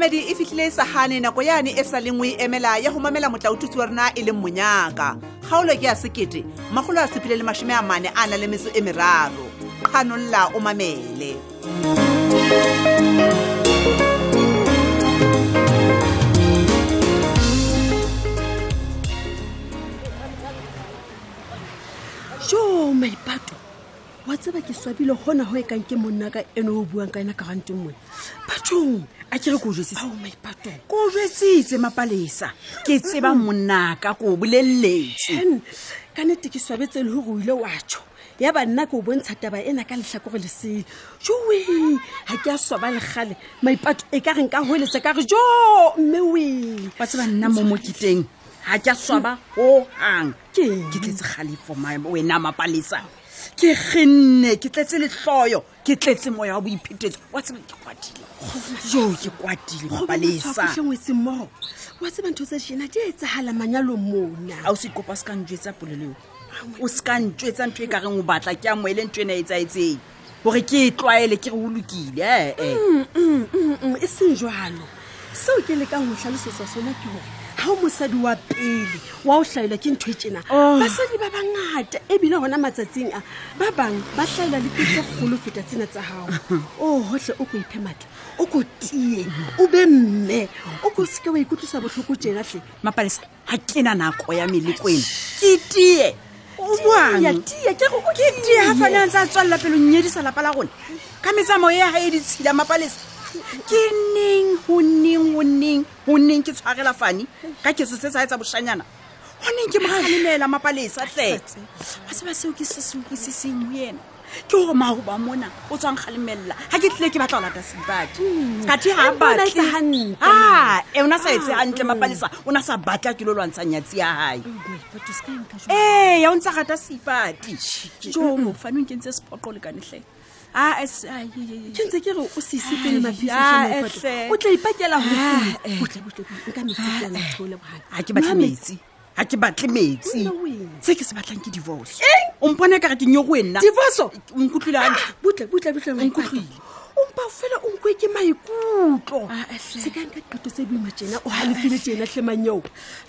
momamedi e fitlhile e sa gane nako yane e sa lengwe e emela ya go mamela motlaotutsi wa rena e leng monyaka kgaolo ke ya sekete magolo a sepile le masome a mane a na le metso e meraro kganolola o mamele jo maipato wa tseba ke swabile gona go e kang ke monna ka ene o buang ka ena ka ganteng mone bathong a ke re ko jetsitseaomaipatong ko jetsitse mapalesa ke tseba monnaka ko boleletse ka nete ke swabetse le gore o ile wa tsho ya ba nna ke o bontsha taba ena ka letlhako gore lesele joe ga ke a swaba legale maipato e ka reng ka goeletse ka re jo mme oe wa tseba nna mo mokiteng ga ke a swaba go gang ke tletse galefo wena mapalesa ke genne ke tletse letlhoyo ke tletse moya wa boiphetetso wa tseba ke kwatile jo ke kwatile mapalesaengwesemmogo wa tseba ntho tsa jena di etsagala manyalo mona a o se kopa se ka ntso etsa poleleo o se ka ntso etsa ntho e ka reng o batla ke amoele ntho e ne e tsaetseng gore ke e tlwaele ke re o lokile ee eh, eh. mm, mm, mm, e seng jalo seo ke lekang go tlhalosetsa sone ke gore ga o mosadi wa pele wa o tlhaelwa ke ntho e tsena oh. basadi ba bangata ebile gona matsatsing a ba bangwe ba tlhaelwa le ketse golo feta tsena tsa gago o oh, gotlhe o ko iphe maatla o ko tie o be mme o ko seke wa ikutlwisa botlhoko tsena tle mapalesa ga ke na nako ya meleko ena ke tie oboangtia ke go ke tie ga fane a ntse a tswalela pelo nnyedisa lapa la gone ka metsamao e ya ga e ditshila mapalesa ke neng go neng go neng go neng ke tshwarela fane ka ketso tse tsa e tsa boshanyana go neng ke mo kgalemeela mapalesa tletse a se ba seo ke se se utlwisiseng mo ena ke gore mago ba mona o tswang galemelela ga ke tlile ke batla go lata sebadi hmm. kathe ga batle ah, e ona sa etse gantle ah, mapalesa o na sa batla ke lo lwantshang yatsi ya gae oh, ee ya o ntse gata sebadi jo mo fanong ke ntse sephoqo le kanetlheng Ah, ke ntse ke re o sese pele mafiso o tla ipakela go ah, eh. ke batla metsi ga ke batle metsi se ke se batlang ke divorce o mpone ka re ke nyo go e nna divorce nkutlwile a butle butle butle nkutlwile ompa fela o nkwe ke maikutlo ah, eh, se ka nka dikato tse boima tjena o halefile tjena tlhemanyeo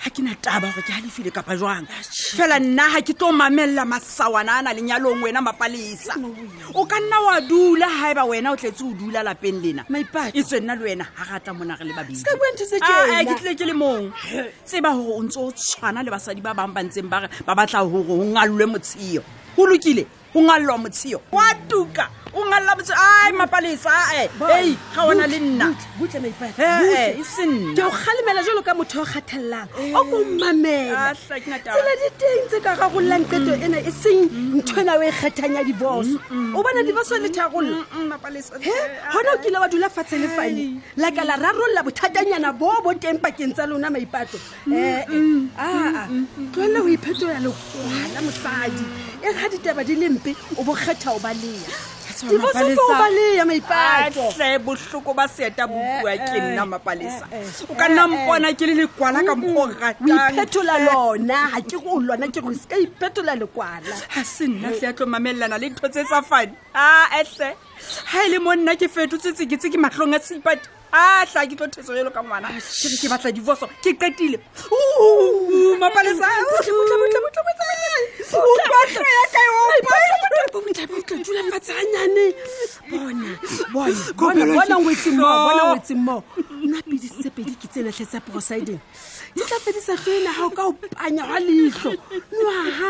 ga ke na taba gore ke halefile kapa jwang ah, fela nna ga ke tlo mamelela masawana a na lenyalong wena mapalesa o ka nna wa dula ga e ba wena o tletse o dula lapeng lena e tswe nna le wena ga ga tla monagele babedike ah, eh, tlile ke le mong tseba gore o ntse o tshwana le basadi ba bangwe ba ntseng ba re ba batla gore go ngalwe motsheo go lokile go ngalelwa motsheo wa tuka o ngalela motsheo ai mapalesa ae ei ga ona le nna ee e se nna ke o galemela jalo ka motho o kgathelelang o ko mmamela Ahla, ke na taba. tsela di teng tse ka gagololang qeto ena e seng ntho ena o e kgethang ya diboso o bona diboso le thagolola mapalesa he gona o kile wa dula fatshe le fane la ka la rarolola bothatanyana bo bo teng pakeng tsa lona maipato ee aa tloelela go iphetola lekwala mosadi e ga ditaba di le mpe o bo kgetha o balea dibosofa o balea maipato atle bohloko ba seeta bokuwa Eh, ke eh, nna mapalesa eh, eh, o ka nna eh, eh. mpona ke le lekwala ka mokgwa o o ratang iphetola lona ga ke go lona ke go se ka iphetola lekwala ga se nna tle a tlo mamelelana le ntho tse tsa fane a etle ga e le mo nna ke fetotse tseketse ke matlhong a seipati a tla ke tlo theso elo ka ngwana ke ke batla divoso ke qetile mapalesa nna pedi tse pedi ke tse natlhe tsa prosideng di tla fedisa fela ga o ka o panya ga leitlho nwaga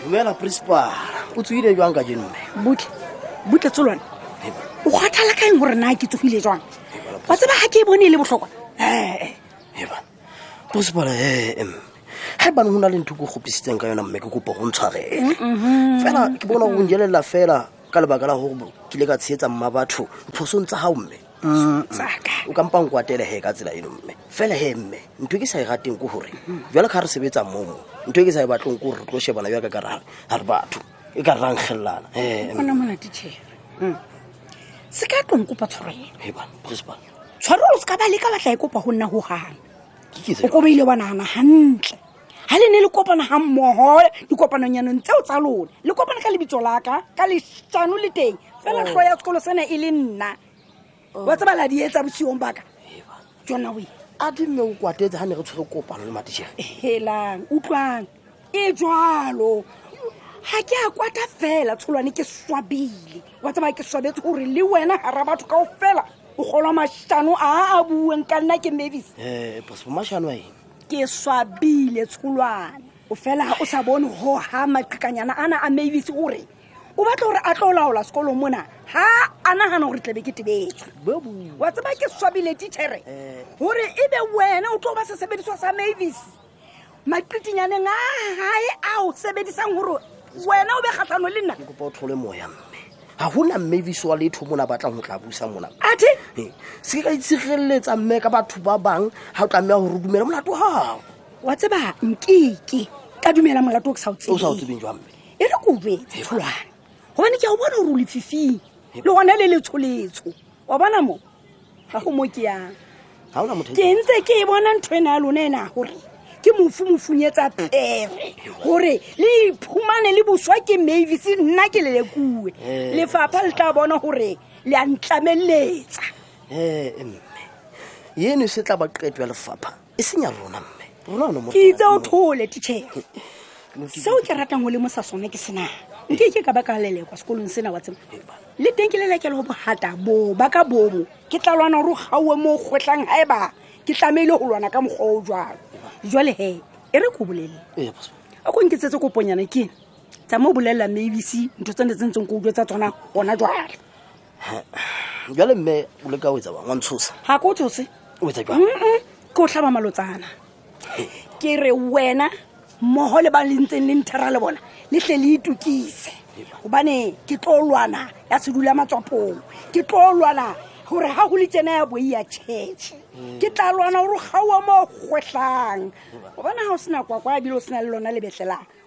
dumela principal o tsogile jwang ka jenone butle butle tsolwane o kgwathala ka eng gore na ke tsogile jwang wa tseba ga ke e bone e le botlhokwa ee principal ee eh, ga bane go na le ntho ko gopisitseng ka yona mme ke kopo go ntshwarege mm-hmm. fela ke bona go njelelela fela ka lebaka la gore kile ka tsheetsa mma batho phosong tsa gao mme Ah, ah. o kampa nkwatele he ka tsela eno mme fela he mme ntho e ke sa e rateng ko gore jwale ga re sebetsa momo ntho e ke sa e batlong ko gore re tlo shebana jwa ka ka rage ga re batho e ka rang gelelana ona mona tichere hmm. se ka tlong kopa tshwaro ena heba principal tshwaro o se ka ba le ka batla e kopa go nna go gana o kobeile wa nagana gantle ga le ne le kopana ga mmogo dikopanonyanong tseo tsa lone le kopana ka lebitso laka ka lešano le teng fela tlho oh. ya sekolo sena e le nna oh. wa tsebala di etsa bosiong baka jona oe a di mme o kwatetse ga ne re tshwere kopano le matešere helang utlwang e jalo ga ke a kwata fela tsholwane ke swabile wa tsamaya ke swabetse gore le wena gara batho kao fela o golwa mašano a a bueng ka nna ke mavis eh, bosomašano a eng ke swabile tsholwane o fela ga o sa bone go ga maqhikanyana a na a mavis o re o batla gore a tlo laola sekolong mona ga a nagana gore tlabe ke tebetse wa tseba ke swabile tichere eh. gore e be wena o tlo ba sesebediswa sa mavis maqhitinyaneng a gae a o sebedisang gore wena o be kgatlhano le nna ga gona mmavis wa letho mona batlang go tla busa mona athe se ka itshegeleletsa mme ka batho ba bangwe ga o tlameya gore o dumela molato gago wa tseba nkeke ka dumela molato o ke sa o sa o tsebeng jwa mme e re ko ubetse tsholwane gobane ke a o bona gore o lefifing le gone le letsholetsho wa bona mo ga go mo ke yang ga ona motho ke ntse ke e bona ntho e ne ya lone e ne a gore ke mofu mofunyetsa pere gore le iphumane le boswa ke mavis nna ke lelekue Eh. lefapha le tla bona gore le a ntlameletsa ee mme eno e se tla ba qeto ya lefapha e seng ya rona mme rona o ne mo ke itse o thole tichere seo ke ratang o le mo sa sone ke sena nke ke ka ba ka lele kwa sekolong sena wa tsema le teng ke lelekele go bogata bo ba ka bomo ke tla lwana gore gaue mo o kgotlang ga e ba ke tlameile go lwana ka mokgwa o jalo jale he e re ko bolele Ee, Pastor. a ko nketsetse koponyana ke tsa mo o bolelela mabc ntho tse ne tse ntseng ko utlwe tsa tsona gona jalo jale mme o leka o etsa bang wa ntshosa ga ko tshose o etsa jang ko tlhaba malotsana ke re wena mmogo le ba le ntseng le nthera le bona le tle le itukise gobane ke tlo lwana ya sedula matswapong ke tlo lwana gore ga go le tsena ya boi ya church ke tla lwana gore gaoa mo gwetlhang gobane ga o sena kwakwa ebile o sena le lona lebetlelang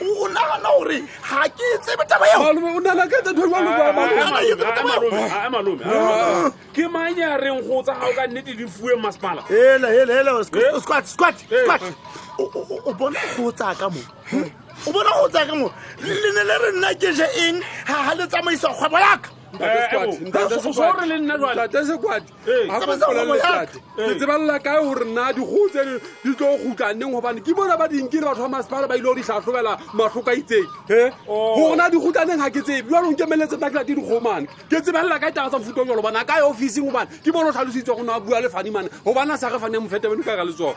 o nagana gore ga ke tsebe taba eo malome o nana ka tsa thoma malome ke mang ya reng go tsa gago ka nnete di fuwe masepala hele hele hele eh? squat squat eh, squat eh. o bona go tsaya ka mo o bona go tsaya ka mo le ne le re nna ke je eng ga ga le tsamaisa kgwebo yaka tsebalela kae gore na digo tse di tlo gutlanneng gobane ke bona ba dinke le batho ba masepala ba ile go di tlhatlhobela matlho ka itseng e gore na di gutlanneng ga ke tsebe jalo ke meletse nna ke late digomane ke tsebalela kae taba tsa mofuta jalo bana kae officing gobane ke bona o tlhalositse go ne a bua le fanimane gobane a sa re fane mofete beno ka ga le tsone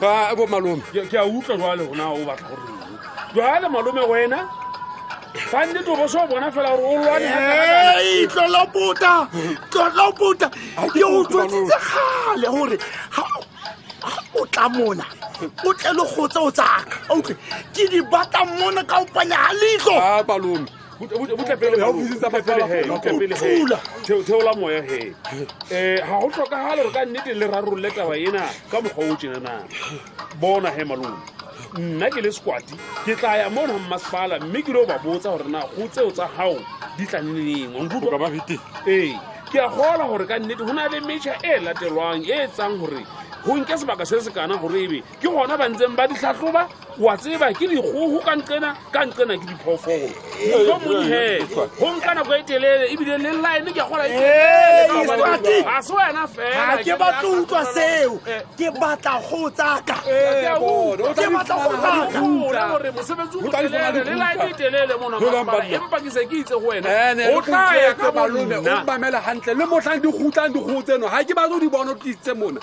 a bo malome ke a utlwa jwale gona o batla gore jwale malome wena fa nne to boso bona fela gore o lwane tlolopota tlolopota ke o tswetsitse gale gore ga o tla mona o tle le gotse o tsaka outlwe ke di bata mona ka opanya ga leitlho theola moya he um eh, ga go tlhokagale gore ka nnete le rarolole taba ena ka mokgwa o tsenana bona he malone nna ke le sekwati ke tla ya mona mmasepala mme ke le o ba botsa gore na go tseo tsa gago di tla nnenengwankutloee ee, ke a gola gore ka nnete go na le mecha e latelwang e e tsang gore go nke sebaka se se kana gore ebe ke gona ba ntseng ba ditlhatlhoba wa tseba ke dikgogo ka nqena ka nqena ke diphoofolo yo monghe go nka nako e telele ebile le line ke gola ga se wena fela ke batlo utlwa seo ke batla go tsaka ke batla go tsaka gore mosebetsi o telele le line e telele mona empa ke se ke itse go wena o tla ya ka balome o mpamela gantle le motlhang di gutlang dikgogo tseno ga ke batlo di bona o tlisitse mona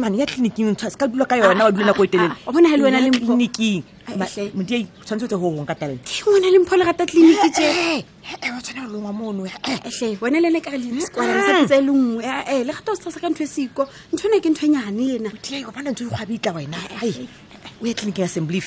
mane ya tleliniking ntshwa se ka dula ka yona wa dula nako e telele Ah, ah, o bona ha le wena le mpho. tleliniking Ai, Ma- hle. modiei o tshwanetse o tse go gong ka taleng ke ngwana le mpho le rata tleliniki tse o tshwana go longwa mono ehle wena le le ka re le sekwana sa pitsa e le nngwe Ah, eh, le gata o setsa sa ka ntho e seko ntho ena ke ntho e nyane ena tlei gobana ntse o ikgwabitla wena ai o ya tleliniking ya semblief